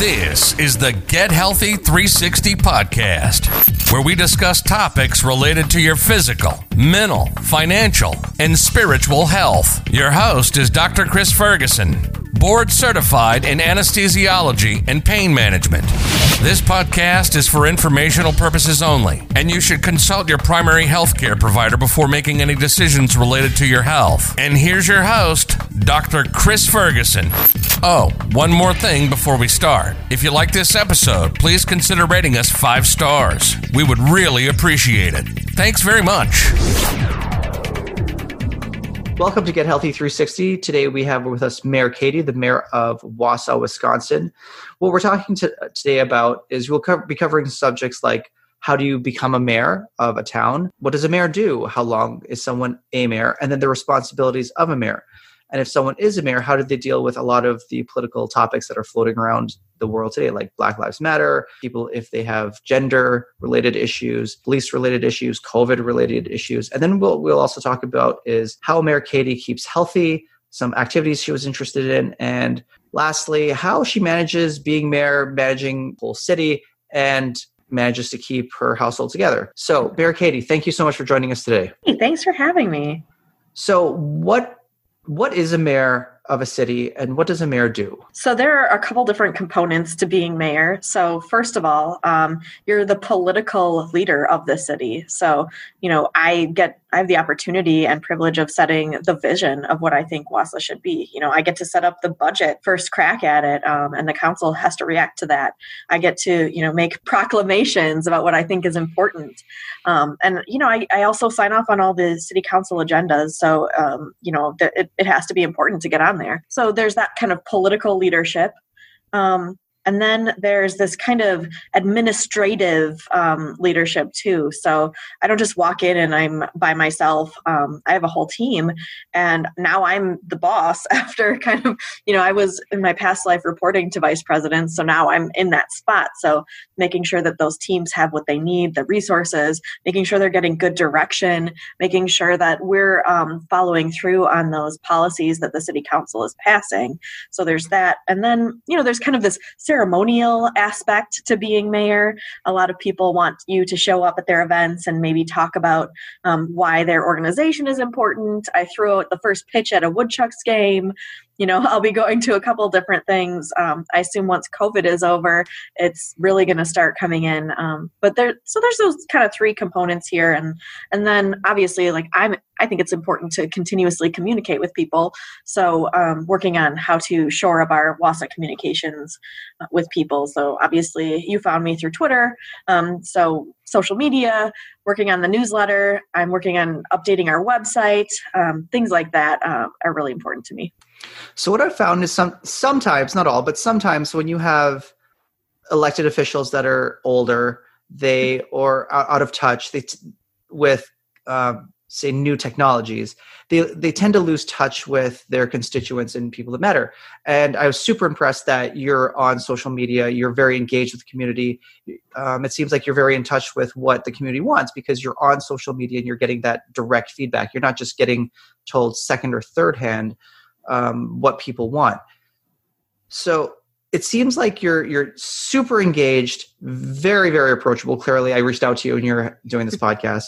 This is the Get Healthy 360 podcast, where we discuss topics related to your physical, mental, financial, and spiritual health. Your host is Dr. Chris Ferguson, board certified in anesthesiology and pain management. This podcast is for informational purposes only, and you should consult your primary healthcare provider before making any decisions related to your health. And here's your host, Dr. Chris Ferguson. Oh, one more thing before we start. If you like this episode, please consider rating us five stars. We would really appreciate it. Thanks very much. Welcome to Get Healthy 360. Today we have with us Mayor Katie, the mayor of Wausau, Wisconsin. What we're talking to, uh, today about is we'll co- be covering subjects like how do you become a mayor of a town? What does a mayor do? How long is someone a mayor? And then the responsibilities of a mayor. And if someone is a mayor, how do they deal with a lot of the political topics that are floating around the world today, like Black Lives Matter, people if they have gender related issues, police related issues, COVID related issues. And then we'll, we'll also talk about is how Mayor Katie keeps healthy, some activities she was interested in, and lastly, how she manages being mayor, managing whole city, and manages to keep her household together. So, Mayor Katie, thank you so much for joining us today. Hey, thanks for having me. So, what what is a mayor of a city and what does a mayor do? So there are a couple different components to being mayor. So first of all, um, you're the political leader of the city. So you know, I get I have the opportunity and privilege of setting the vision of what I think Wausau should be. You know, I get to set up the budget first crack at it, um, and the council has to react to that. I get to you know make proclamations about what I think is important, um, and you know, I, I also sign off on all the city council agendas. So um, you know, th- it, it has to be important to get on there. So there's that kind of political leadership. Um, and then there's this kind of administrative um, leadership too. So I don't just walk in and I'm by myself. Um, I have a whole team, and now I'm the boss. After kind of, you know, I was in my past life reporting to vice presidents, so now I'm in that spot. So making sure that those teams have what they need, the resources, making sure they're getting good direction, making sure that we're um, following through on those policies that the city council is passing. So there's that, and then you know, there's kind of this ceremonial aspect to being mayor. A lot of people want you to show up at their events and maybe talk about um, why their organization is important. I threw out the first pitch at a Woodchucks game you know i'll be going to a couple different things um, i assume once covid is over it's really going to start coming in um, but there so there's those kind of three components here and and then obviously like i'm i think it's important to continuously communicate with people so um, working on how to shore up our Wausau communications uh, with people so obviously you found me through twitter um, so social media, working on the newsletter. I'm working on updating our website. Um, things like that uh, are really important to me. So what I've found is some sometimes, not all, but sometimes when you have elected officials that are older, they or out of touch, they with um, say new technologies they they tend to lose touch with their constituents and people that matter. And i was super impressed that you're on social media you're very engaged with the community. Um, it seems like you're very in touch with what the community wants because you're on social media and you're getting that direct feedback. You're not just getting told second or third hand um, what people want. So it seems like you're you're super engaged very very approachable. Clearly i reached out to you and you're doing this podcast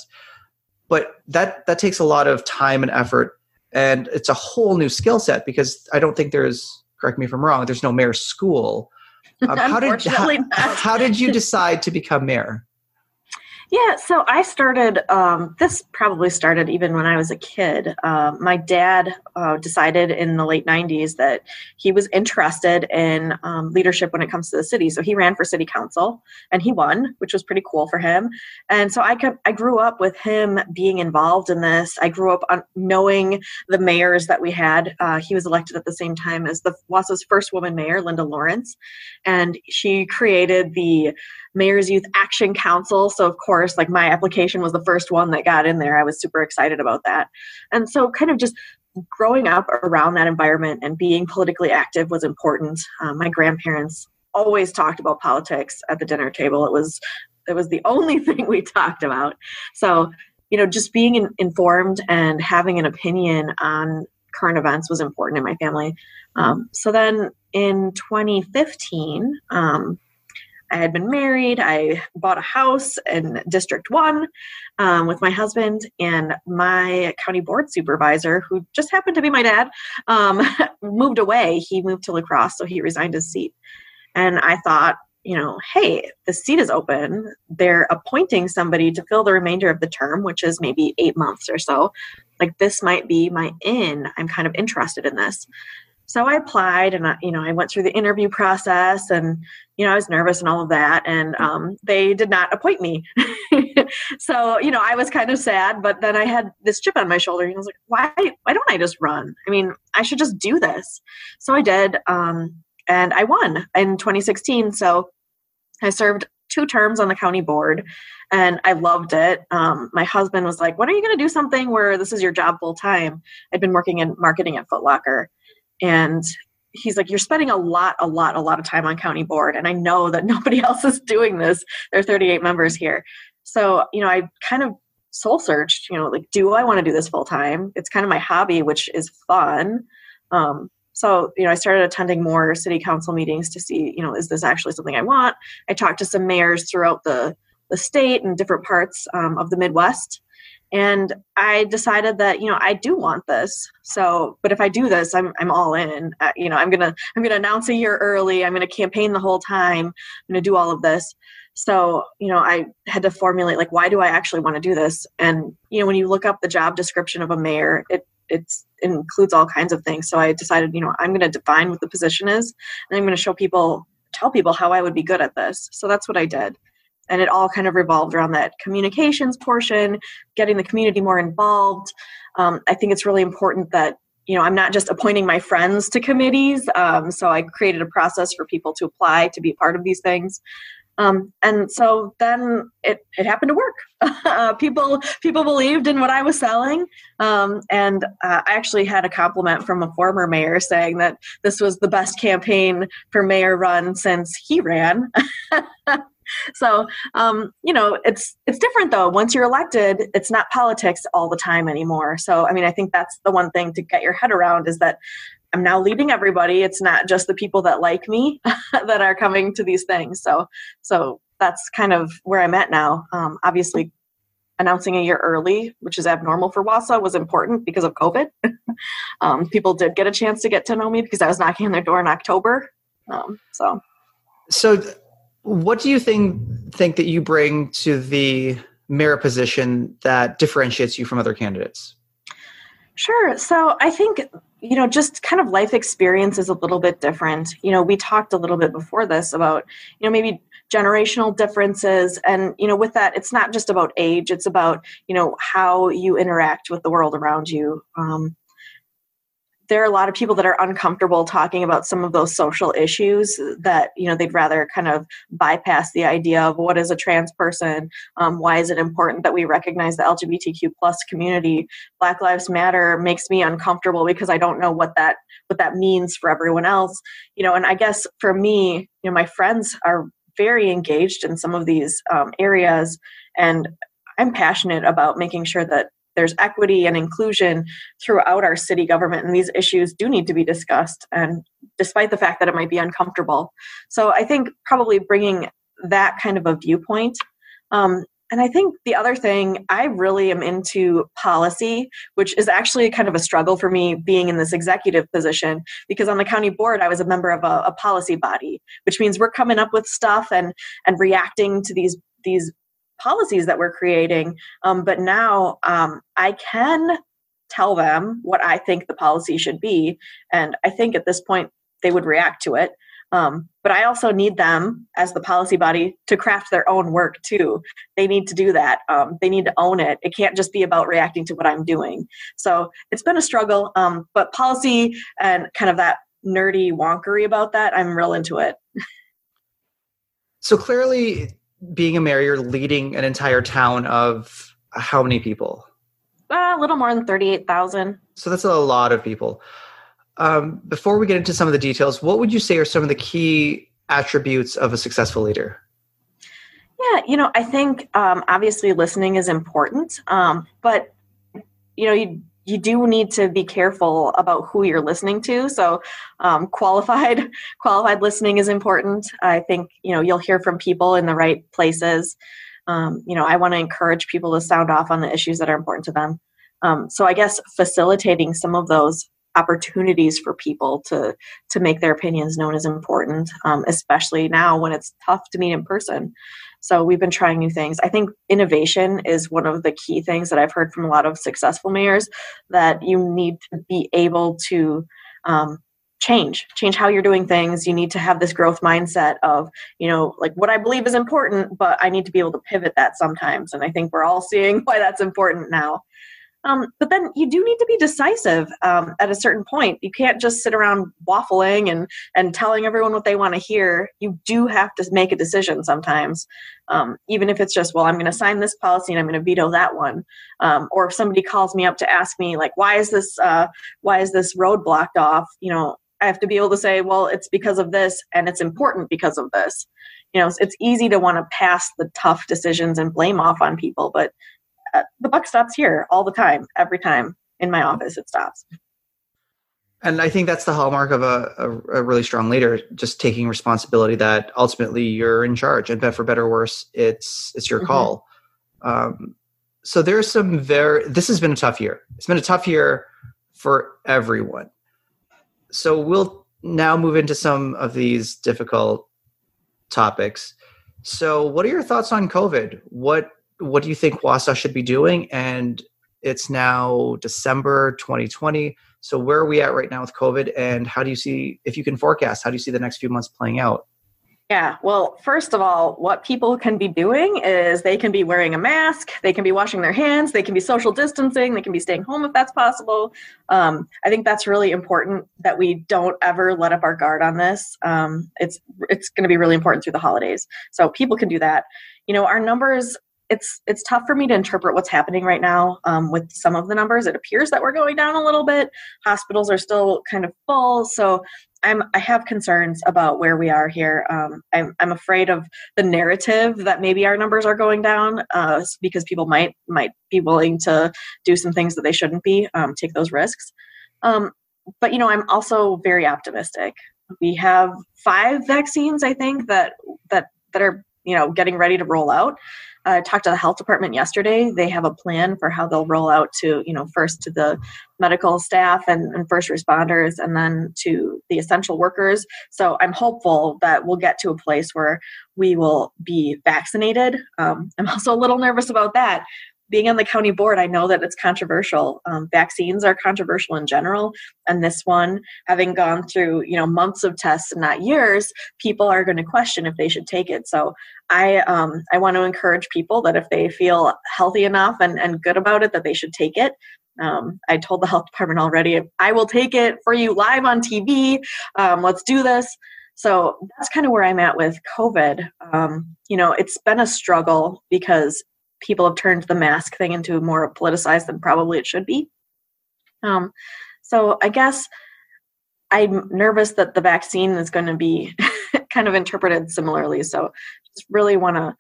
but that that takes a lot of time and effort and it's a whole new skill set because i don't think there's correct me if i'm wrong there's no mayor school. Um, how did how, how, did you decide to become mayor yeah, so I started, um, this probably started even when I was a kid. Uh, my dad uh, decided in the late 90s that he was interested in um, leadership when it comes to the city. So he ran for city council and he won, which was pretty cool for him. And so I, kept, I grew up with him being involved in this. I grew up on knowing the mayors that we had. Uh, he was elected at the same time as the Wausau's first woman mayor, Linda Lawrence. And she created the Mayor's Youth Action Council. So, of course, like my application was the first one that got in there. I was super excited about that. And so, kind of just growing up around that environment and being politically active was important. Um, my grandparents always talked about politics at the dinner table. It was it was the only thing we talked about. So, you know, just being in, informed and having an opinion on current events was important in my family. Um, so then in 2015, um, I had been married. I bought a house in District 1 um, with my husband, and my county board supervisor, who just happened to be my dad, um, moved away. He moved to La Crosse, so he resigned his seat. And I thought, you know, hey, the seat is open. They're appointing somebody to fill the remainder of the term, which is maybe eight months or so. Like, this might be my in. I'm kind of interested in this so I applied and I, you know I went through the interview process and you know I was nervous and all of that and um, they did not appoint me. so you know I was kind of sad, but then I had this chip on my shoulder and I was like, why why don't I just run? I mean I should just do this. So I did, um, and I won in 2016. So I served two terms on the county board and I loved it. Um, my husband was like, when are you going to do something where this is your job full time? I'd been working in marketing at Foot Locker and he's like you're spending a lot a lot a lot of time on county board and i know that nobody else is doing this. There are 38 members here. So you know i kind of soul searched you know like do i want to do this full time it's kind of my hobby which is fun. Um, so you know i started attending more city council meetings to see you know is this actually something i want? I talked to some mayors throughout the the state and different parts um, of the midwest and i decided that you know i do want this. So but if i do this i'm, I'm all in. Uh, you know i'm gonna i'm gonna announce a year early. I'm gonna campaign the whole time. I'm gonna do all of this. So you know i had to formulate like why do i actually want to do this? And you know when you look up the job description of a mayor it it's it includes all kinds of things. So i decided you know i'm going to define what the position is and i'm going to show people tell people how i would be good at this. So that's what i did and it all kind of revolved around that communications portion getting the community more involved. Um, i think it's really important that you know i'm not just appointing my friends to committees um, so i created a process for people to apply to be part of these things. Um, and so then it, it happened to work. Uh, people people believed in what i was selling. Um, and uh, i actually had a compliment from a former mayor saying that this was the best campaign for mayor run since he ran so um, you know it's it's different though. Once you're elected it's not politics all the time anymore. So i mean i think that's the one thing to get your head around is that i'm now leading everybody. It's not just the people that like me that are coming to these things. So so that's kind of where i'm at now. Um, obviously announcing a year early which is abnormal for wausau was important because of covid. Um, people did get a chance to get to know me because i was knocking on their door in october. Um, so so what do you think think that you bring to the mayor position that differentiates you from other candidates? Sure. So I think you know just kind of life experience is a little bit different. You know, we talked a little bit before this about you know maybe generational differences and you know with that it's not just about age it's about you know how you interact with the world around you um, there are a lot of people that are uncomfortable talking about some of those social issues that you know they'd rather kind of bypass the idea of what is a trans person um, why is it important that we recognize the lgbtq plus community? Black lives matter makes me uncomfortable because i don't know what that what that means for everyone else. You know and i guess for me you know my friends are very engaged in some of these um, areas and i'm passionate about making sure that there's equity and inclusion throughout our city government and these issues do need to be discussed and despite the fact that it might be uncomfortable. So i think probably bringing that kind of a viewpoint um, and I think the other thing, I really am into policy, which is actually kind of a struggle for me being in this executive position because on the county board, I was a member of a, a policy body, which means we're coming up with stuff and and reacting to these these policies that we're creating. Um, but now um, I can tell them what I think the policy should be. And I think at this point they would react to it. Um, but I also need them as the policy body to craft their own work too. They need to do that. Um, they need to own it. It can't just be about reacting to what I'm doing. So it's been a struggle, um, but policy and kind of that nerdy wonkery about that, I'm real into it. so clearly, being a mayor, you're leading an entire town of how many people? Uh, a little more than 38,000. So that's a lot of people. Um, before we get into some of the details, what would you say are some of the key attributes of a successful leader? Yeah, you know, I think um, obviously listening is important, um, but you know, you you do need to be careful about who you're listening to. So, um, qualified qualified listening is important. I think you know you'll hear from people in the right places. Um, you know, I want to encourage people to sound off on the issues that are important to them. Um, so, I guess facilitating some of those opportunities for people to to make their opinions known is important, um, especially now when it's tough to meet in person. So we've been trying new things. I think innovation is one of the key things that I've heard from a lot of successful mayors that you need to be able to um, change change how you're doing things. You need to have this growth mindset of you know like what i believe is important but i need to be able to pivot that sometimes. And i think we're all seeing why that's important now um, but then you do need to be decisive um, at a certain point. You can't just sit around waffling and, and telling everyone what they want to hear. You do have to make a decision sometimes, um, even if it's just, well, I'm going to sign this policy and I'm going to veto that one. Um, or if somebody calls me up to ask me, like, why is this uh, why is this road blocked off? You know, I have to be able to say, well, it's because of this, and it's important because of this. You know, it's easy to want to pass the tough decisions and blame off on people, but uh, the buck stops here all the time, every time in my office it stops. And I think that's the hallmark of a, a, a, really strong leader, just taking responsibility that ultimately you're in charge, and for better or worse, it's it's your mm-hmm. call. Um, so there's some very. This has been a tough year. It's been a tough year for everyone. So we'll now move into some of these difficult topics. So, what are your thoughts on COVID? What what do you think Wausau should be doing? And it's now December 2020. So where are we at right now with COVID? And how do you see, if you can forecast, how do you see the next few months playing out? Yeah, well, first of all, what people can be doing is they can be wearing a mask, they can be washing their hands, they can be social distancing, they can be staying home if that's possible. Um, I think that's really important that we don't ever let up our guard on this. Um, it's it's going to be really important through the holidays, so people can do that. You know, our numbers it's it's tough for me to interpret what's happening right now um, with some of the numbers. It appears that we're going down a little bit. Hospitals are still kind of full, so I'm I have concerns about where we are here. Um, I'm I'm afraid of the narrative that maybe our numbers are going down uh, because people might might be willing to do some things that they shouldn't be, um, take those risks. Um, but you know, I'm also very optimistic. We have five vaccines, I think that that that are you know getting ready to roll out. I talked to the health department yesterday. They have a plan for how they'll roll out to, you know, first to the medical staff and, and, first responders and then to the essential workers. So I'm hopeful that we'll get to a place where we will be vaccinated. Um, I'm also a little nervous about that being on the county board, I know that it's controversial. Um, vaccines are controversial in general, and this one, having gone through you know months of tests and not years, people are going to question if they should take it. So I um, I want to encourage people that if they feel healthy enough and, and good about it, that they should take it. Um, I told the health department already, I will take it for you live on TV. Um, let's do this. So that's kind of where I'm at with COVID. Um, you know, it's been a struggle because people have turned the mask thing into more politicized than probably it should be. Um, so I guess I'm nervous that the vaccine is going to be kind of interpreted similarly. So just really want to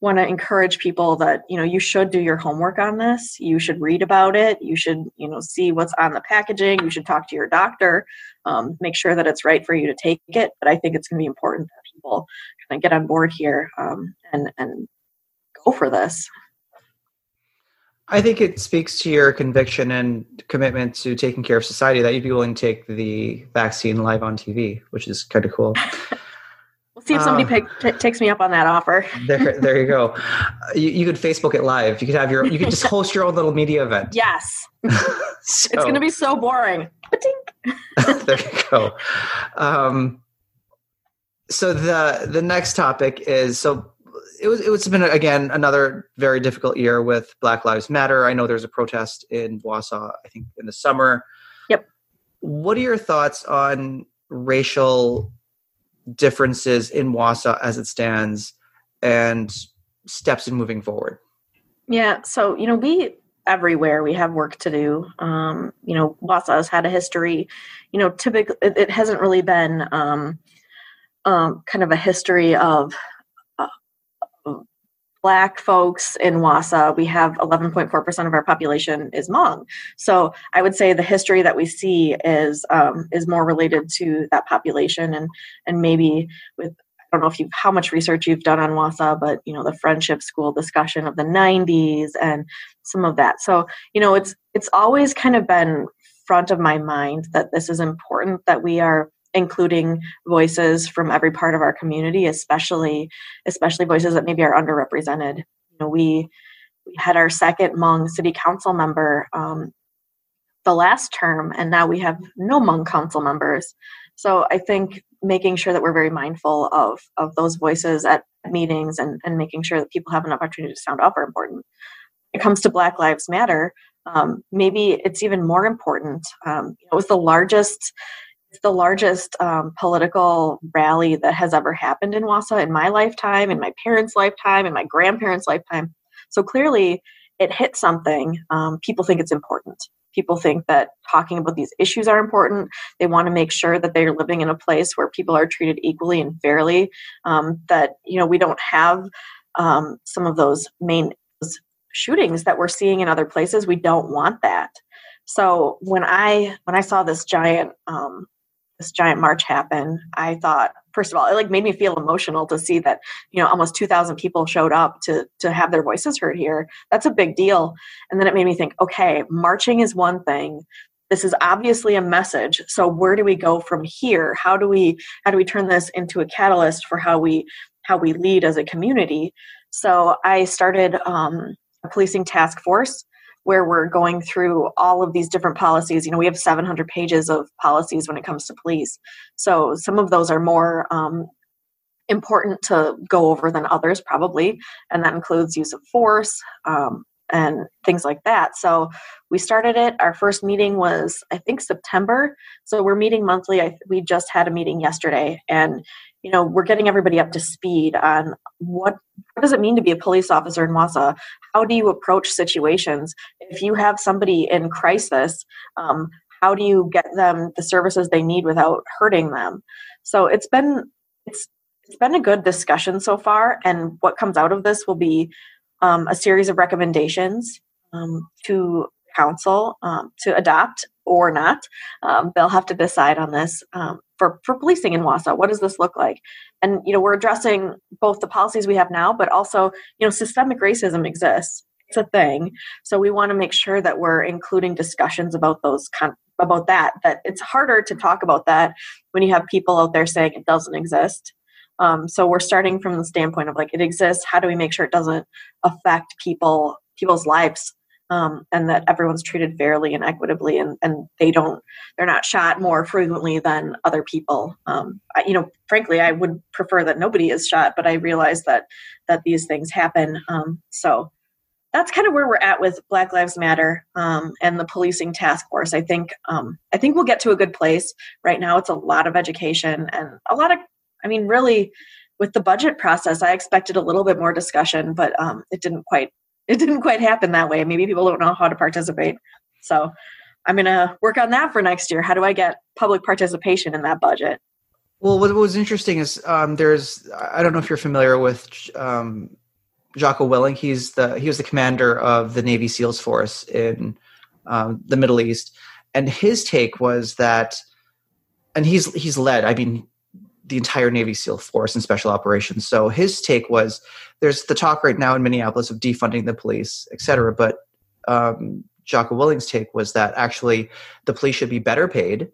want to encourage people that you know you should do your homework on this. You should read about it. You should you know see what's on the packaging. You should talk to your doctor. Um, make sure that it's right for you to take it. But i think it's going to be important that people kind of get on board here um, and and go for this I think it speaks to your conviction and commitment to taking care of society that you'd be willing to take the vaccine live on TV, which is kind of cool. we'll see if somebody uh, pick, t- takes me up on that offer. there, there you go. You, you, could Facebook it live. You could have your, you could just host your own little media event. Yes, so, it's going to be so boring. there you go. Um, so the the next topic is so it was it's been again another very difficult year with Black Lives Matter. I know there's a protest in Wausau, I think in the summer. Yep. What are your thoughts on racial differences in Wausau as it stands and steps in moving forward? Yeah, so you know, we everywhere we have work to do. Um, you know, Wausau has had a history. You know, typically it, it hasn't really been um, um, kind of a history of black folks in Wausau, we have 11.4% of our population is Hmong. So I would say the history that we see is um, is more related to that population, and and maybe with I don't know if you how much research you've done on Wausau, but you know the friendship school discussion of the 90s and some of that. So you know it's it's always kind of been front of my mind that this is important that we are including voices from every part of our community, especially especially voices that maybe are underrepresented. You know, we we had our second Hmong city council member um, the last term, and now we have no Hmong council members. So I think making sure that we're very mindful of of those voices at meetings and, and making sure that people have an opportunity to sound up are important. When it comes to Black Lives Matter, um, maybe it's even more important. Um, it was the largest the largest um, political rally that has ever happened in Wausau in my lifetime, in my parents' lifetime, in my grandparents' lifetime. So clearly, it hit something. Um, people think it's important. People think that talking about these issues are important. They want to make sure that they're living in a place where people are treated equally and fairly. Um, that you know we don't have um, some of those main shootings that we're seeing in other places. We don't want that. So when I when I saw this giant um, this giant march happen, I thought, first of all, it like made me feel emotional to see that you know almost 2,000 people showed up to to have their voices heard here. That's a big deal. And then it made me think, okay, marching is one thing. This is obviously a message. So where do we go from here? How do we how do we turn this into a catalyst for how we how we lead as a community? So I started um, a policing task force where we're going through all of these different policies. You know, we have 700 pages of policies when it comes to police. So some of those are more um, important to go over than others, probably, and that includes use of force um, and things like that. So we started it. Our first meeting was, I think, September. So we're meeting monthly. I, we just had a meeting yesterday, and you know we're getting everybody up to speed on what what does it mean to be a police officer in Wausau? How do you approach situations if you have somebody in crisis? Um, how do you get them the services they need without hurting them? So it's been it's it's been a good discussion so far, and what comes out of this will be um, a series of recommendations um, to council um, to adopt or not. Um, they'll have to decide on this um, for, for policing in Wausau. What does this look like? And you know, we're addressing both the policies we have now, but also you know, systemic racism exists. It's a thing. So we want to make sure that we're including discussions about those con- about that. That it's harder to talk about that when you have people out there saying it doesn't exist. Um, so we're starting from the standpoint of like it exists. How do we make sure it doesn't affect people people's lives um, and that everyone's treated fairly and equitably and, and they don't they're not shot more frequently than other people. Um, I, you know frankly i would prefer that nobody is shot but i realize that that these things happen. Um, so that's kind of where we're at with black lives matter um, and the policing task force. I think um, i think we'll get to a good place. Right now it's a lot of education and a lot of i mean really with the budget process i expected a little bit more discussion but um, it didn't quite it didn't quite happen that way. Maybe people don't know how to participate. So I'm going to work on that for next year. How do I get public participation in that budget? Well, what was interesting is um, there's I don't know if you're familiar with um, Jocko Willink. He's the he was the commander of the Navy SEALs force in um, the Middle East, and his take was that, and he's he's led. I mean, the entire Navy SEAL force and special operations. So his take was there's the talk right now in Minneapolis of defunding the police, et cetera. But um, Jocko Willink's take was that actually the police should be better paid.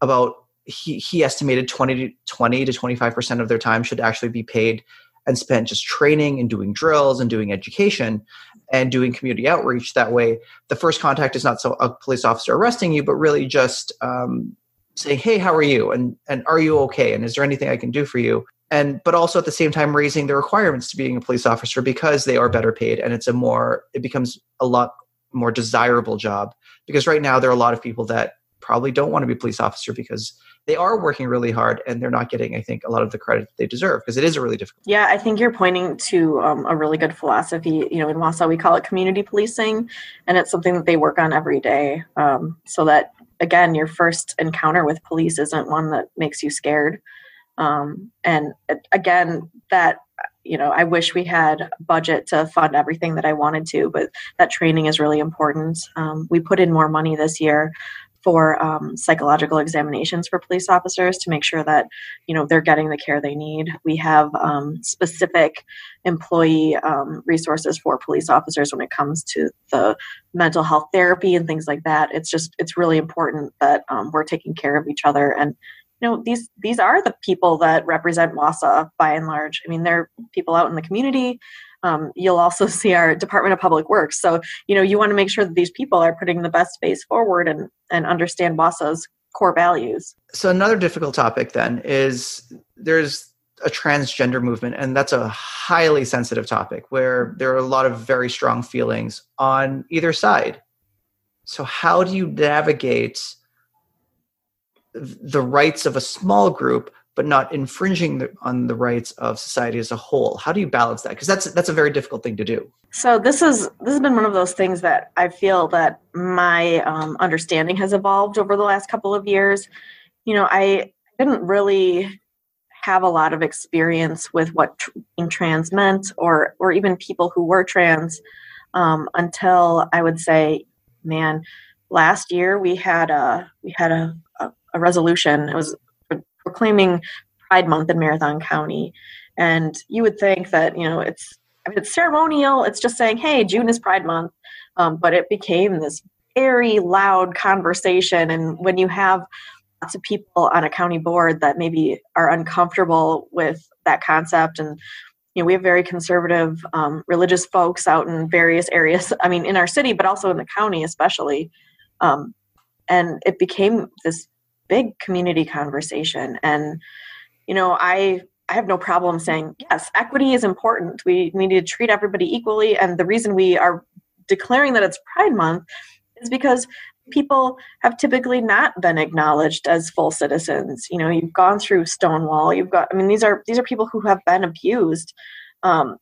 About he, he estimated 20 to 20 to 25% of their time should actually be paid and spent just training and doing drills and doing education and doing community outreach. That way, the first contact is not so a police officer arresting you, but really just um, saying, "Hey, how are you?" and and "Are you okay?" and "Is there anything I can do for you?" and but also at the same time raising the requirements to being a police officer because they are better paid and it's a more it becomes a lot more desirable job because right now there are a lot of people that probably don't want to be police officer because they are working really hard and they're not getting i think a lot of the credit they deserve because it is a really difficult yeah i think you're pointing to um, a really good philosophy you know in wausau we call it community policing and it's something that they work on every day um, so that again your first encounter with police isn't one that makes you scared. Um, and again that you know i wish we had budget to fund everything that i wanted to but that training is really important. Um, we put in more money this year for um, psychological examinations for police officers to make sure that you know they're getting the care they need. We have um, specific employee um, resources for police officers when it comes to the mental health therapy and things like that. It's just it's really important that um, we're taking care of each other and. You know these these are the people that represent Wausau by and large. I mean, they're people out in the community um, you'll also see our Department of Public Works. So, you know, you want to make sure that these people are putting the best face forward and, and understand Wausau's core values. So, another difficult topic then is there's a transgender movement, and that's a highly sensitive topic where there are a lot of very strong feelings on either side. So, how do you navigate the rights of a small group but not infringing the, on the rights of society as a whole. How do you balance that? Because that's that's a very difficult thing to do. So this is this has been one of those things that i feel that my um, understanding has evolved over the last couple of years. You know i didn't really have a lot of experience with what being trans meant or or even people who were trans um, until i would say man last year we had a we had a, a, a resolution. It was proclaiming Pride Month in Marathon County. And you would think that, you know, it's I mean, it's ceremonial, it's just saying, hey, June is Pride Month. Um, but it became this very loud conversation. And when you have lots of people on a county board that maybe are uncomfortable with that concept and you know we have very conservative um, religious folks out in various areas i mean in our city but also in the county especially um, and it became this big community conversation. And you know i i have no problem saying yes equity is important. We, we need to treat everybody equally. And the reason we are declaring that it's pride month is because people have typically not been acknowledged as full citizens. You know you've gone through stonewall. You've got i mean these are these are people who have been abused. Um,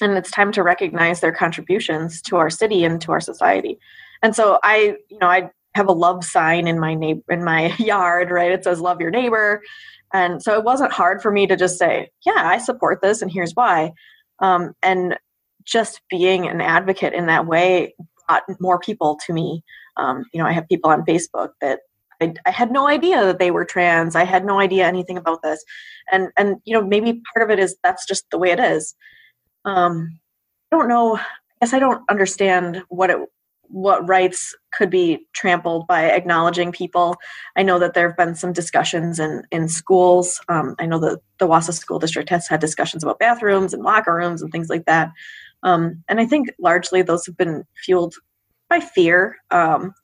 and it's time to recognize their contributions to our city and to our society. And so i you know i have a love sign in my neighbor in my yard, right? It says love your neighbor. And so it wasn't hard for me to just say, yeah, I support this and here's why. Um, and just being an advocate in that way brought more people to me. Um, you know, I have people on Facebook that I, I, had no idea that they were trans. I had no idea anything about this. And, and, you know, maybe part of it is that's just the way it is. Um, I don't know. I guess I don't understand what it what rights could be trampled by acknowledging people. I know that there have been some discussions in, in schools. Um, I know that the Wausau School District has had discussions about bathrooms and locker rooms and things like that. Um, and I think largely those have been fueled by fear. Um,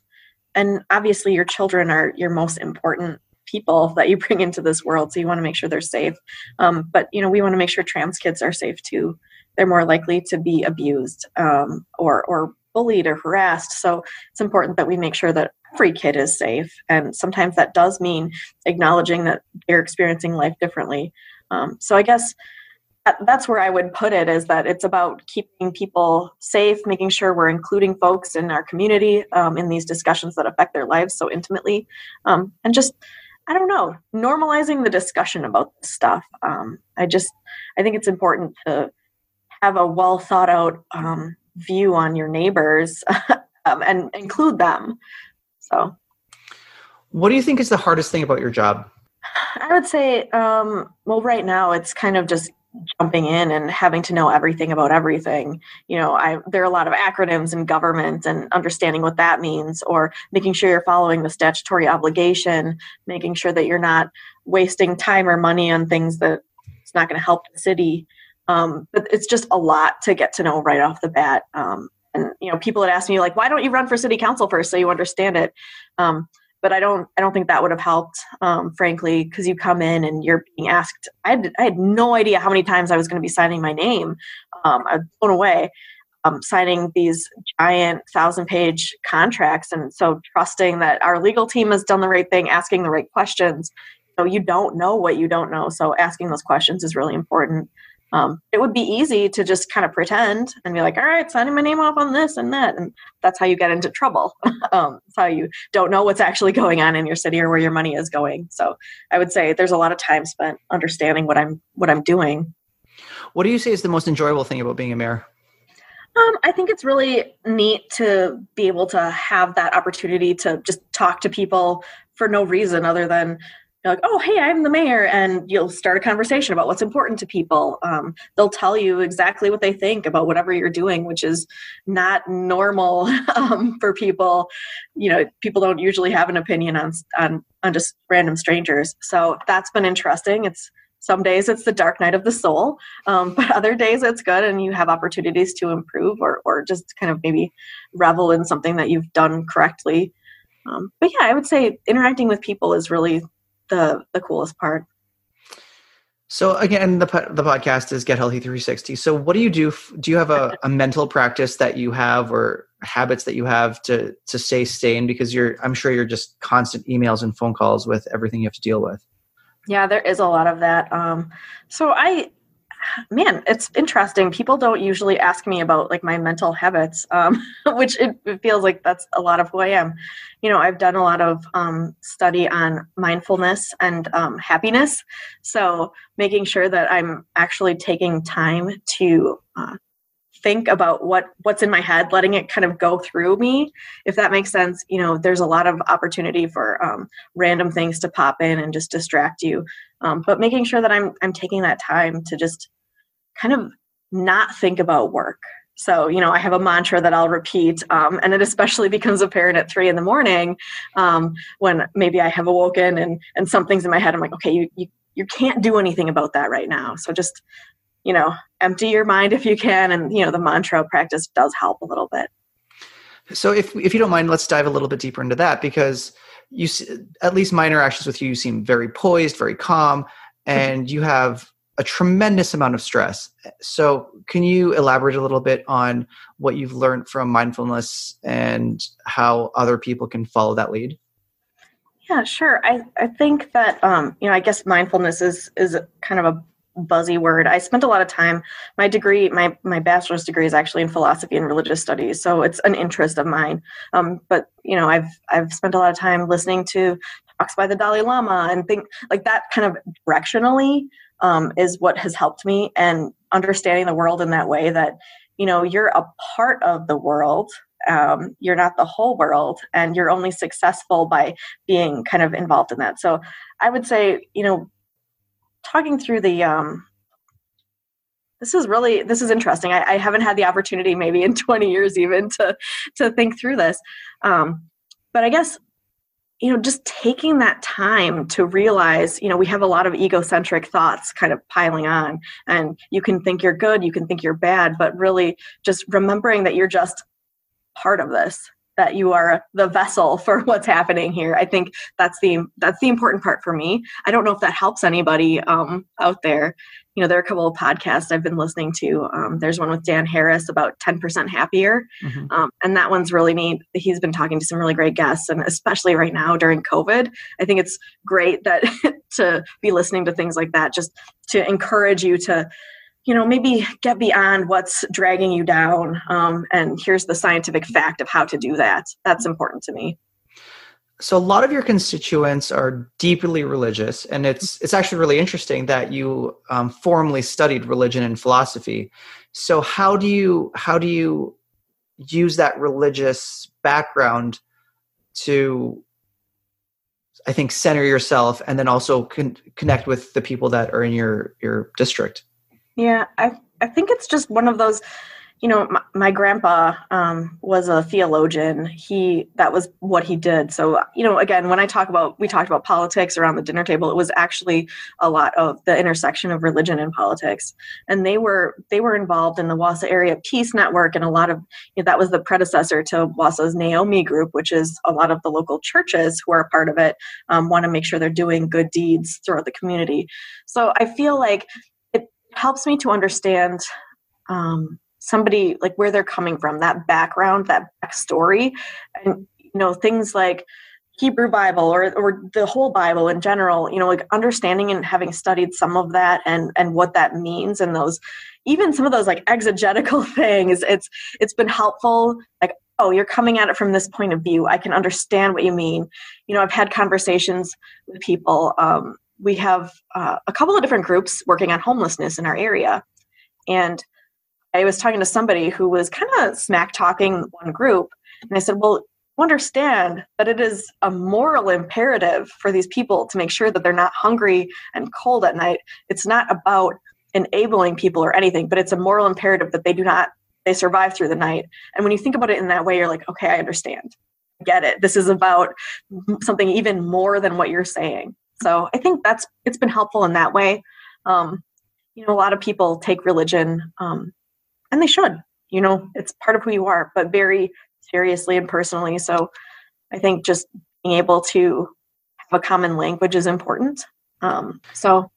and obviously, your children are your most important people that you bring into this world, so you want to make sure they're safe. Um, but you know, we want to make sure trans kids are safe too. They're more likely to be abused um, or or bullied or harassed. So it's important that we make sure that every kid is safe. And sometimes that does mean acknowledging that they're experiencing life differently. Um, so I guess that's where I would put it is that it's about keeping people safe, making sure we're including folks in our community um, in these discussions that affect their lives so intimately, um, and just I don't know, normalizing the discussion about this stuff. Um, I just I think it's important to have a well thought out um, view on your neighbors um, and include them. So, what do you think is the hardest thing about your job? I would say, um, well, right now it's kind of just jumping in and having to know everything about everything. You know, I there are a lot of acronyms in government and understanding what that means, or making sure you're following the statutory obligation, making sure that you're not wasting time or money on things that it's not going to help the city. Um, but it's just a lot to get to know right off the bat. Um, and you know, people had asked me like, "Why don't you run for city council first so you understand it?" Um, but I don't. I don't think that would have helped, um, frankly, because you come in and you're being asked. I had, I had no idea how many times I was going to be signing my name. Um, I was blown away. Um, signing these giant thousand page contracts and so trusting that our legal team has done the right thing asking the right questions so you don't know what you don't know so asking those questions is really important um, it would be easy to just kind of pretend and be like, all right, signing my name off on this and that. And that's how you get into trouble. um, it's how you don't know what's actually going on in your city or where your money is going. So I would say there's a lot of time spent understanding what I'm what I'm doing. What do you say is the most enjoyable thing about being a mayor? Um, I think it's really neat to be able to have that opportunity to just talk to people for no reason other than like, oh, hey, I'm the mayor, and you'll start a conversation about what's important to people. Um, they'll tell you exactly what they think about whatever you're doing, which is not normal um, for people. You know, people don't usually have an opinion on on on just random strangers. So that's been interesting. It's some days it's the dark night of the soul, um, but other days it's good, and you have opportunities to improve or or just kind of maybe revel in something that you've done correctly. Um, but yeah, I would say interacting with people is really the the coolest part. So again, the the podcast is Get Healthy 360. So what do you do? Do you have a, a mental practice that you have, or habits that you have to to stay sane? Because you're, I'm sure you're just constant emails and phone calls with everything you have to deal with. Yeah, there is a lot of that. Um, so I man, it's interesting. People don't usually ask me about like my mental habits, um, which it, it, feels like that's a lot of who I am. You know, I've done a lot of um, study on mindfulness and um, happiness. So making sure that I'm actually taking time to uh, think about what what's in my head letting it kind of go through me if that makes sense you know there's a lot of opportunity for um, random things to pop in and just distract you um, but making sure that i'm i'm taking that time to just kind of not think about work. So, you know, I have a mantra that I'll repeat, um, and it especially becomes apparent at three in the morning um, when maybe I have awoken and and something's in my head. I'm like, okay, you, you you can't do anything about that right now. So just, you know, empty your mind if you can, and you know, the mantra practice does help a little bit. So, if if you don't mind, let's dive a little bit deeper into that because you, at least my interactions with you, you seem very poised, very calm, and you have a tremendous amount of stress. So, can you elaborate a little bit on what you've learned from mindfulness and how other people can follow that lead? Yeah, sure. I, I think that um, you know, I guess mindfulness is is kind of a buzzy word. I spent a lot of time. My degree, my my bachelor's degree, is actually in philosophy and religious studies, so it's an interest of mine. Um, but you know, I've I've spent a lot of time listening to talks by the Dalai Lama and think like that kind of directionally um, is what has helped me and understanding the world in that way that you know you're a part of the world um, you're not the whole world and you're only successful by being kind of involved in that so i would say you know talking through the um, this is really this is interesting. I, I, haven't had the opportunity maybe in 20 years even to to think through this. Um, but i guess you know just taking that time to realize you know we have a lot of egocentric thoughts kind of piling on and you can think you're good you can think you're bad but really just remembering that you're just part of this that you are the vessel for what's happening here i think that's the that's the important part for me i don't know if that helps anybody um, out there you know, there are a couple of podcasts I've been listening to. Um, there's one with Dan Harris about 10% happier. Mm-hmm. Um, and that one's really neat. He's been talking to some really great guests, and especially right now during COVID, I think it's great that to be listening to things like that, just to encourage you to, you know, maybe get beyond what's dragging you down. Um, and here's the scientific fact of how to do that. That's important to me so a lot of your constituents are deeply religious and it's it's actually really interesting that you um, formally studied religion and philosophy so how do you how do you use that religious background to i think center yourself and then also con- connect with the people that are in your your district yeah i i think it's just one of those you know my, my grandpa um, was a theologian. He that was what he did. So you know again when i talk about we talked about politics around the dinner table it was actually a lot of the intersection of religion and politics. And they were they were involved in the Wausau area peace network and a lot of you know, that was the predecessor to Wausau's naomi group which is a lot of the local churches who are a part of it um, want to make sure they're doing good deeds throughout the community. So i feel like helps me to understand um, somebody like where they're coming from, that background, that backstory, and you know things like Hebrew Bible or or the whole Bible in general. You know, like understanding and having studied some of that and and what that means and those even some of those like exegetical things. It's it's been helpful. Like oh you're coming at it from this point of view i can understand what you mean you know i've had conversations with people um, we have uh, a couple of different groups working on homelessness in our area And I was talking to somebody who was kind of smack talking one group, and I said, "Well, understand that it is a moral imperative for these people to make sure that they're not hungry and cold at night. It's not about enabling people or anything, but it's a moral imperative that they do not they survive through the night. And when you think about it in that way, you're like, okay, I understand. I get it. This is about something even more than what you're saying. So I think that's it's been helpful in that way. Um, you know, a lot of people take religion, um, and they should. You know, it's part of who you are, but very seriously and personally. So I think just being able to have a common language is important. Um, so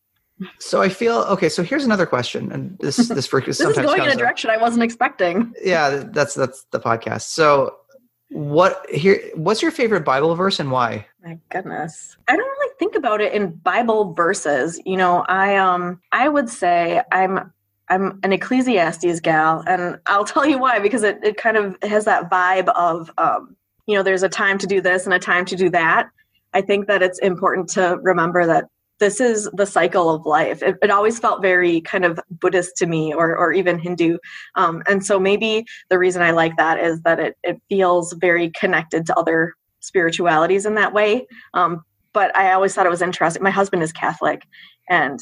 so I feel okay. So here's another question, and this this for this is going in a direction up. I wasn't expecting. Yeah, that's that's the podcast. So what here? What's your favorite Bible verse and why? My goodness, I don't really think about it in Bible verses. You know, I um I would say I'm I'm an Ecclesiastes gal, and I'll tell you why because it it kind of has that vibe of um you know there's a time to do this and a time to do that. I think that it's important to remember that this is the cycle of life. It, it, always felt very kind of Buddhist to me or, or even Hindu. Um, and so maybe the reason I like that is that it, it feels very connected to other spiritualities in that way. Um, but I always thought it was interesting. My husband is Catholic and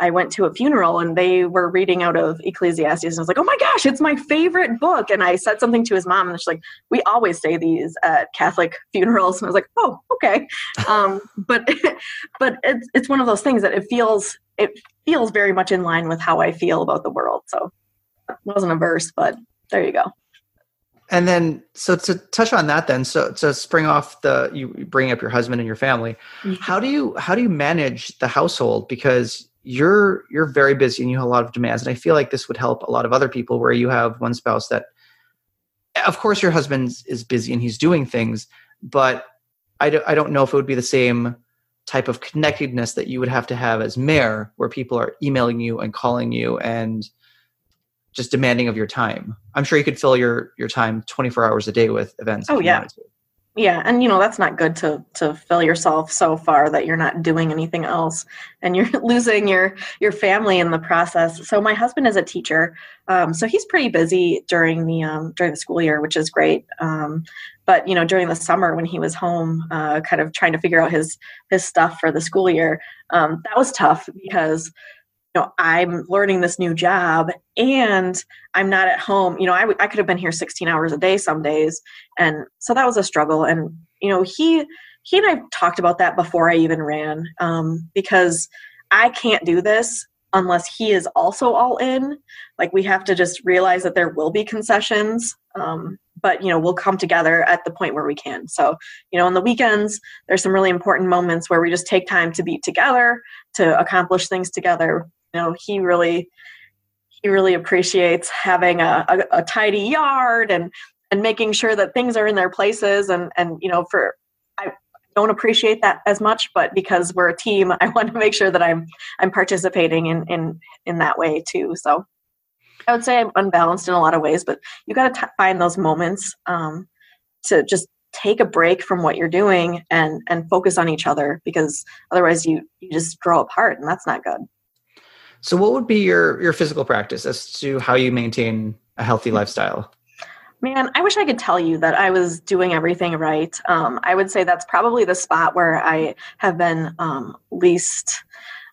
I went to a funeral and they were reading out of Ecclesiastes and I was like, oh my gosh, it's my favorite book. And I said something to his mom and she's like, we always say these at Catholic funerals. And I was like, oh, okay. Um, but but it's it's one of those things that it feels it feels very much in line with how I feel about the world. So it wasn't a verse, but there you go. And then, so to touch on that, then, so to spring off the you bring up your husband and your family, mm-hmm. how do you how do you manage the household? Because you're you're very busy and you have a lot of demands. And i feel like this would help a lot of other people where you have one spouse that of course your husband is busy and he's doing things but I, do, I don't know if it would be the same type of connectedness that you would have to have as mayor where people are emailing you and calling you and just demanding of your time. I'm sure you could fill your your time 24 hours a day with events oh yeah yeah and you know that's not good to to fill yourself so far that you're not doing anything else and you're losing your your family in the process. So my husband is a teacher um, so he's pretty busy during the um, during the school year which is great um, but you know during the summer when he was home uh, kind of trying to figure out his his stuff for the school year um, that was tough because you know i'm learning this new job and i'm not at home you know I, w- I could have been here 16 hours a day some days. And so that was a struggle. And you know he he and i talked about that before i even ran um, because i can't do this unless he is also all in. Like we have to just realize that there will be concessions um, but you know we'll come together at the point where we can. So you know on the weekends there's some really important moments where we just take time to be together to accomplish things together you know he really he really appreciates having a, a, a, tidy yard and and making sure that things are in their places and and you know for i don't appreciate that as much but because we're a team i want to make sure that i'm i'm participating in in in that way too. So i would say i'm unbalanced in a lot of ways but you got to find those moments um, to just take a break from what you're doing and and focus on each other because otherwise you you just grow apart and that's not good so, what would be your your physical practice as to how you maintain a healthy lifestyle? Man, I wish I could tell you that I was doing everything right. Um, I would say that's probably the spot where I have been um, least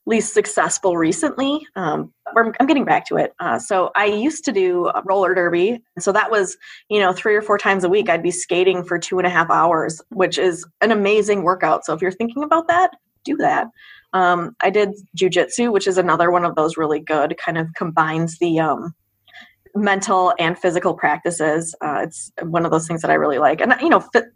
least successful recently. Um, I'm getting back to it. Uh, so I used to do roller derby. So that was, you know, three or four times a week. I'd be skating for two and a half hours, which is an amazing workout. So if you're thinking about that, do that. Um, I did jujitsu, which is another one of those really good, kind of combines the um, mental and physical practices. Uh, it's one of those things that I really like. And, you know, it's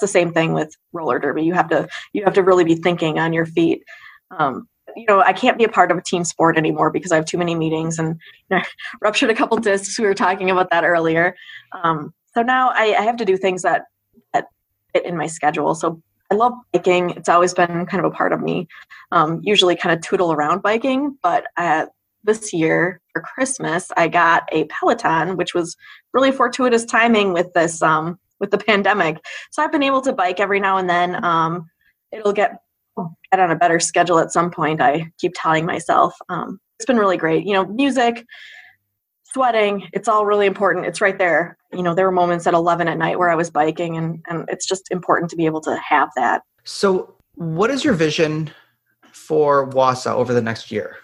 the same thing with roller derby. You have to, you have to really be thinking on your feet. Um, you know, I can't be a part of a team sport anymore because I have too many meetings and you know, ruptured a couple discs. We were talking about that earlier. Um, so now I, I, have to do things that, that fit in my schedule. So I love biking. It's always been kind of a part of me. Um, usually, kind of tootle around biking, but uh, this year for Christmas, I got a Peloton, which was really fortuitous timing with this um, with the pandemic. So I've been able to bike every now and then. Um, it'll get get on a better schedule at some point. I keep telling myself. Um, it's been really great. You know, music. sweating. It's all really important. It's right there. You know, there were moments at 11 at night where I was biking, and, and it's just important to be able to have that. So, what is your vision for Wausau over the next year?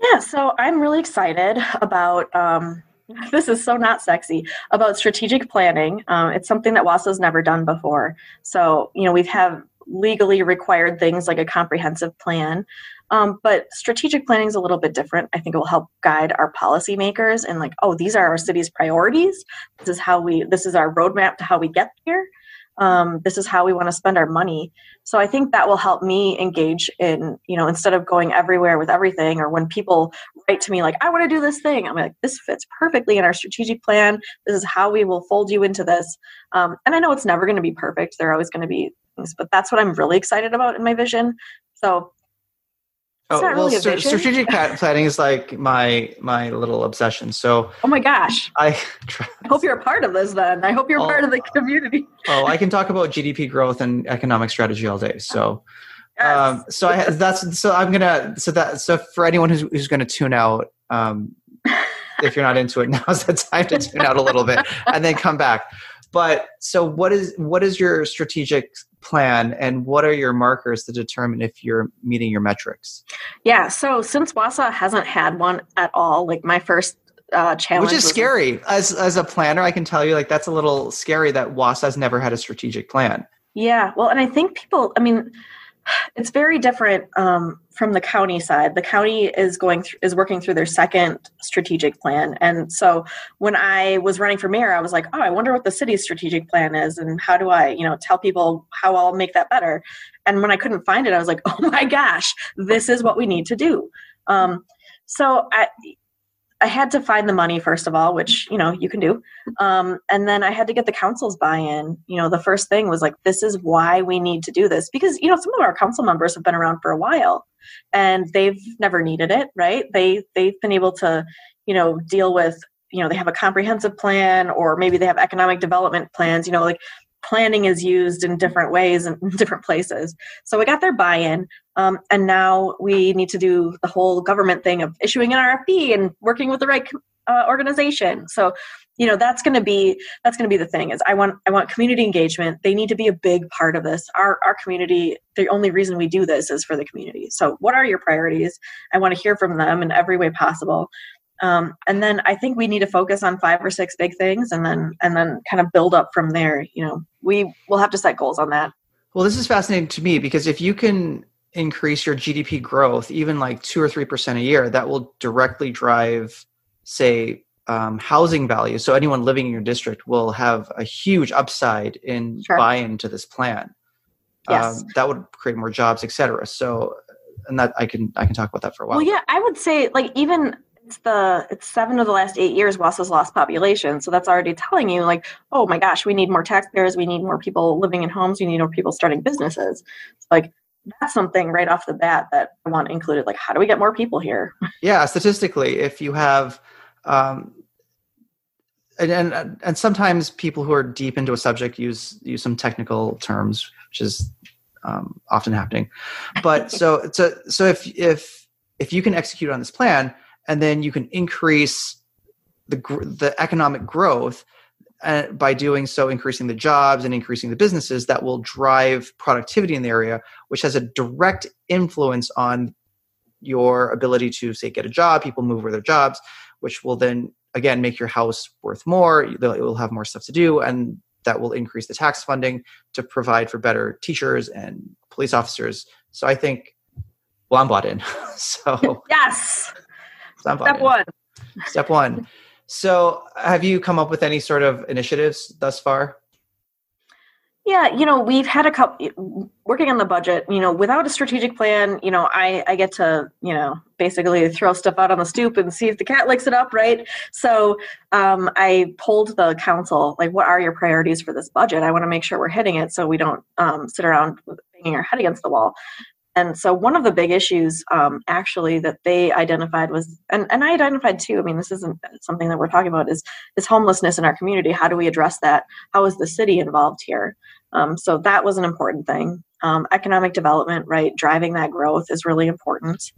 Yeah, so I'm really excited about. Um, this is so not sexy about strategic planning. Um, it's something that Wausau's never done before. So, you know, we've have legally required things like a comprehensive plan. Um, but strategic planning is a little bit different. I think it will help guide our policymakers and like, oh, these are our city's priorities. This is how we. This is our roadmap to how we get there. Um, this is how we want to spend our money. So I think that will help me engage in, you know, instead of going everywhere with everything, or when people write to me like, I want to do this thing, I'm like, this fits perfectly in our strategic plan. This is how we will fold you into this. Um, and I know it's never going to be perfect. There are always going to be things, but that's what I'm really excited about in my vision. So oh, well, st- strategic planning is like my my little obsession. So, oh my gosh, I, I hope you're a part of this. Then I hope you're oh, part of the community. oh, I can talk about GDP growth and economic strategy all day. So, yes. um, so I that's so I'm gonna so that so for anyone who's who's gonna tune out, um, if you're not into it, now's the time to tune out a little bit and then come back. But so what is what is your strategic plan and what are your markers to determine if you're meeting your metrics? Yeah, so since Wausau hasn't had one at all, like my first uh, challenge, which is scary as as a planner, I can tell you like that's a little scary that Wausau has never had a strategic plan. Yeah, well, and I think people, I mean, it's very different um, from the county side. The county is going th- is working through their second strategic plan, and so when I was running for mayor, I was like, oh, I wonder what the city's strategic plan is, and how do I, you know, tell people how I'll make that better. And when I couldn't find it, I was like, oh my gosh, this is what we need to do. Um, so I, I had to find the money first of all, which you know you can do, um, and then I had to get the council's buy-in. You know, the first thing was like, this is why we need to do this because you know some of our council members have been around for a while, and they've never needed it, right? They they've been able to, you know, deal with you know they have a comprehensive plan or maybe they have economic development plans. You know, like planning is used in different ways in different places. So we got their buy-in, um, and now we need to do the whole government thing of issuing an RFP and working with the right uh, organization. So you know that's going to be that's going to be the thing is i want i want community engagement. They need to be a big part of this. Our our community the only reason we do this is for the community. So what are your priorities? I want to hear from them in every way possible um, and then i think we need to focus on five or six big things and then and then kind of build up from there you know. We will have to set goals on that. Well this is fascinating to me because if you can increase your gdp growth even like two or three percent a year that will directly drive say um, housing value. So anyone living in your district will have a huge upside in sure. buy-in to this plan. Yes. Um, that would create more jobs etc so and that i can i can talk about that for a while. Well yeah i would say like even it's the it's seven of the last eight years Wausau's lost population. So that's already telling you like, oh my gosh, we need more taxpayers, we need more people living in homes, we need more people starting businesses. It's like that's something right off the bat that I want included. Like, how do we get more people here? Yeah, statistically, if you have um, and, and and sometimes people who are deep into a subject use use some technical terms, which is um, often happening. But so so so if if if you can execute on this plan, and then you can increase the the economic growth uh, by doing so increasing the jobs and increasing the businesses that will drive productivity in the area which has a direct influence on your ability to say get a job people move where their jobs which will then again make your house worth more will have more stuff to do and that will increase the tax funding to provide for better teachers and police officers. So i think well i'm bought in. So yes Step one. Step one. So, have you come up with any sort of initiatives thus far? Yeah, you know, we've had a couple working on the budget. You know, without a strategic plan, you know, I I get to you know basically throw stuff out on the stoop and see if the cat licks it up, right? So um, I polled the council, like, what are your priorities for this budget? I want to make sure we're hitting it, so we don't um, sit around banging our head against the wall. And so one of the big issues um, actually that they identified was, and, and I identified too, I mean, this isn't something that we're talking about, is, is homelessness in our community. How do we address that? How is the city involved here? Um, so that was an important thing. Um, economic development, right? Driving that growth is really important.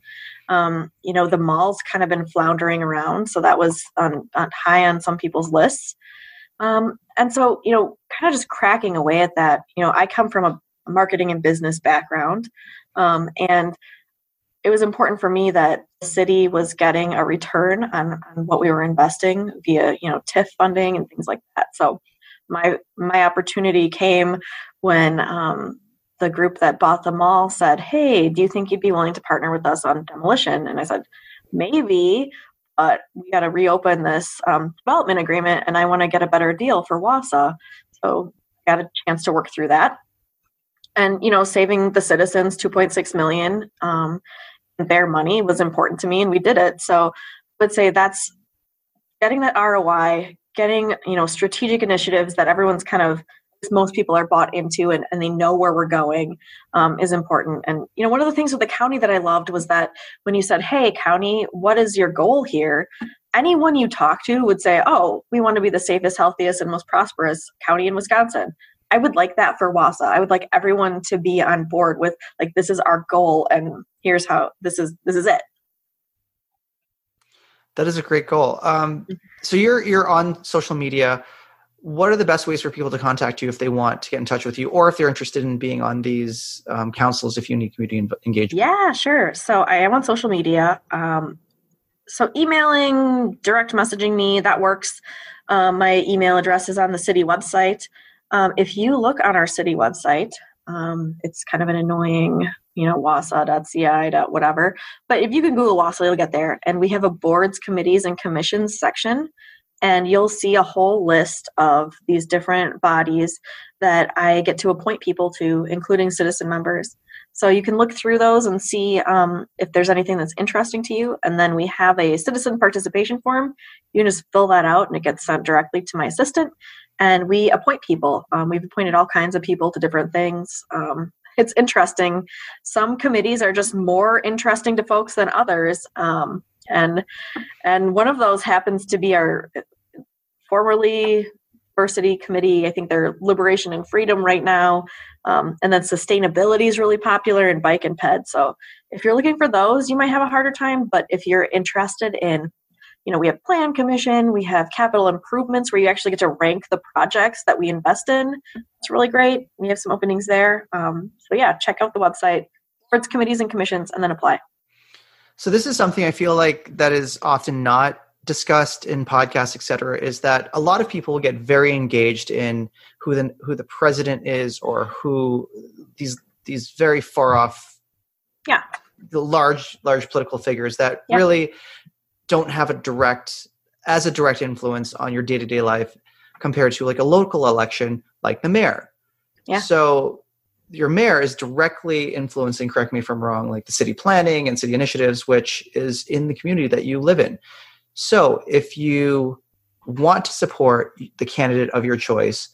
Um, you know, the mall's kind of been floundering around, so that was on, on high on some people's lists. Um, and so, you know, kind of just cracking away at that. You know, I come from a marketing and business background, um, and it was important for me that the city was getting a return on, on what we were investing via, you know, TIF funding and things like that. So, my my opportunity came when um, the group that bought the mall said, "Hey, do you think you'd be willing to partner with us on demolition?" And I said, "Maybe, but we got to reopen this um, development agreement, and I want to get a better deal for Wausau." So, I got a chance to work through that, and you know, saving the citizens 2.6 million um, their money was important to me, and we did it. So, I would say that's getting that ROI, getting you know strategic initiatives that everyone's kind of most people are bought into and, and they know where we're going um, is important. And you know one of the things with the county that i loved was that when you said hey county what is your goal here? anyone you talk to would say oh we want to be the safest healthiest and most prosperous county in wisconsin i would like that for wausau i would like everyone to be on board with like this is our goal and here's how this is this is it. That is a great goal. Um, mm-hmm. so you're you're on social media. What are the best ways for people to contact you if they want to get in touch with you or if they're interested in being on these um, councils if you need community engagement? Yeah sure. So i am on social media. Um, so emailing direct messaging me that works. Um, my email address is on the city website um, if you look on our city website um, it's kind of an annoying you know wausau.ci whatever but if you can google wausau you'll get there and we have a boards committees and commissions section and you'll see a whole list of these different bodies that I get to appoint people to, including citizen members. So you can look through those and see um, if there's anything that's interesting to you. And then we have a citizen participation form. You can just fill that out and it gets sent directly to my assistant. And we appoint people. Um, we've appointed all kinds of people to different things. Um, it's interesting. Some committees are just more interesting to folks than others. Um, and and one of those happens to be our formerly diversity committee i think they're liberation and freedom right now um, and then sustainability is really popular in bike and ped so if you're looking for those you might have a harder time but if you're interested in you know we have plan commission we have capital improvements where you actually get to rank the projects that we invest in. It's really great. We have some openings there. Um, so yeah check out the website. Boards committees and commissions and then apply. So this is something I feel like that is often not discussed in podcasts, et cetera, is that a lot of people get very engaged in who the who the president is or who these these very far off yeah. the large large political figures that yeah. really don't have a direct as a direct influence on your day-to-day life compared to like a local election like the mayor. Yeah. So your mayor is directly influencing correct me if i'm wrong like the city planning and city initiatives which is in the community that you live in so if you want to support the candidate of your choice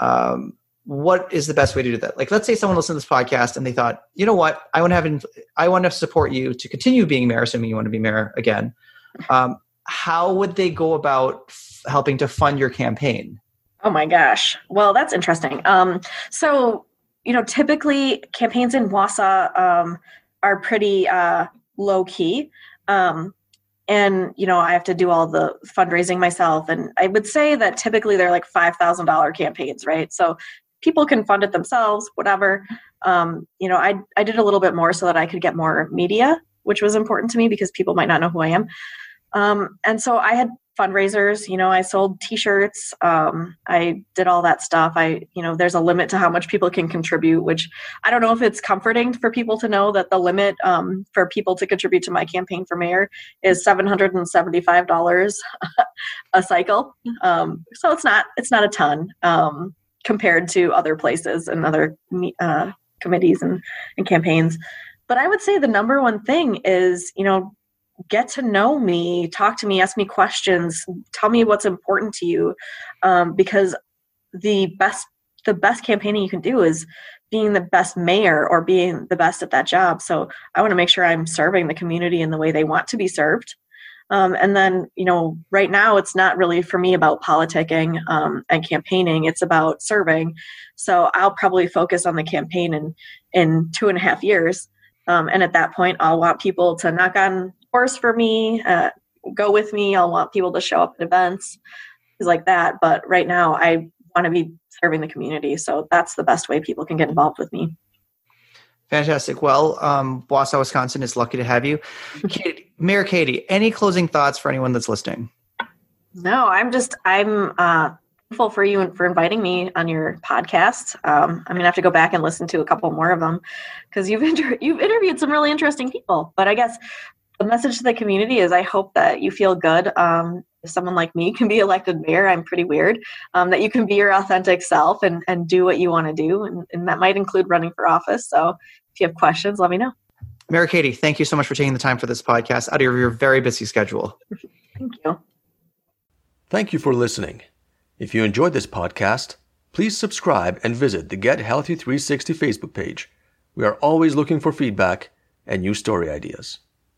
um, what is the best way to do that like let's say someone listened to this podcast and they thought you know what i want to have i want to support you to continue being mayor assuming you want to be mayor again um, how would they go about f- helping to fund your campaign oh my gosh well that's interesting um, so you know, typically campaigns in Wausau um, are pretty uh, low key. Um, and, you know, I have to do all the fundraising myself. And I would say that typically they're like $5,000 campaigns, right? So people can fund it themselves, whatever. Um, you know, I, I did a little bit more so that I could get more media, which was important to me because people might not know who I am. Um, and so I had fundraisers you know i sold t-shirts um, i did all that stuff. I you know there's a limit to how much people can contribute which i don't know if it's comforting for people to know that the limit um, for people to contribute to my campaign for mayor is $775 a cycle. Um, so it's not it's not a ton um, compared to other places and other uh, committees and, and campaigns. But i would say the number one thing is you know get to know me talk to me ask me questions tell me what's important to you um, because the best the best campaigning you can do is being the best mayor or being the best at that job so i want to make sure i'm serving the community in the way they want to be served Um, and then, you know, right now it's not really for me about politicking um, and campaigning. It's about serving. So I'll probably focus on the campaign in in two and a half years. Um, and at that point, I'll want people to knock on doors for me, uh, go with me. I'll want people to show up at events, things like that. But right now, I want to be serving the community. So that's the best way people can get involved with me. Fantastic. Well, um, Wausau, Wisconsin is lucky to have you. Katie, Mayor Katie, any closing thoughts for anyone that's listening? No, I'm just, I'm uh, thankful for you and for inviting me on your podcast. Um, I'm gonna have to go back and listen to a couple more of them because you've inter- you've interviewed some really interesting people. But I guess the message to the community is I hope that you feel good. Um, if someone like me can be elected mayor, I'm pretty weird. Um, that you can be your authentic self and, and do what you want to do. And, and that might include running for office. So if you have questions, let me know. Mayor Katie, thank you so much for taking the time for this podcast out of your very busy schedule. Thank you. Thank you for listening. If you enjoyed this podcast, please subscribe and visit the Get Healthy 360 Facebook page. We are always looking for feedback and new story ideas.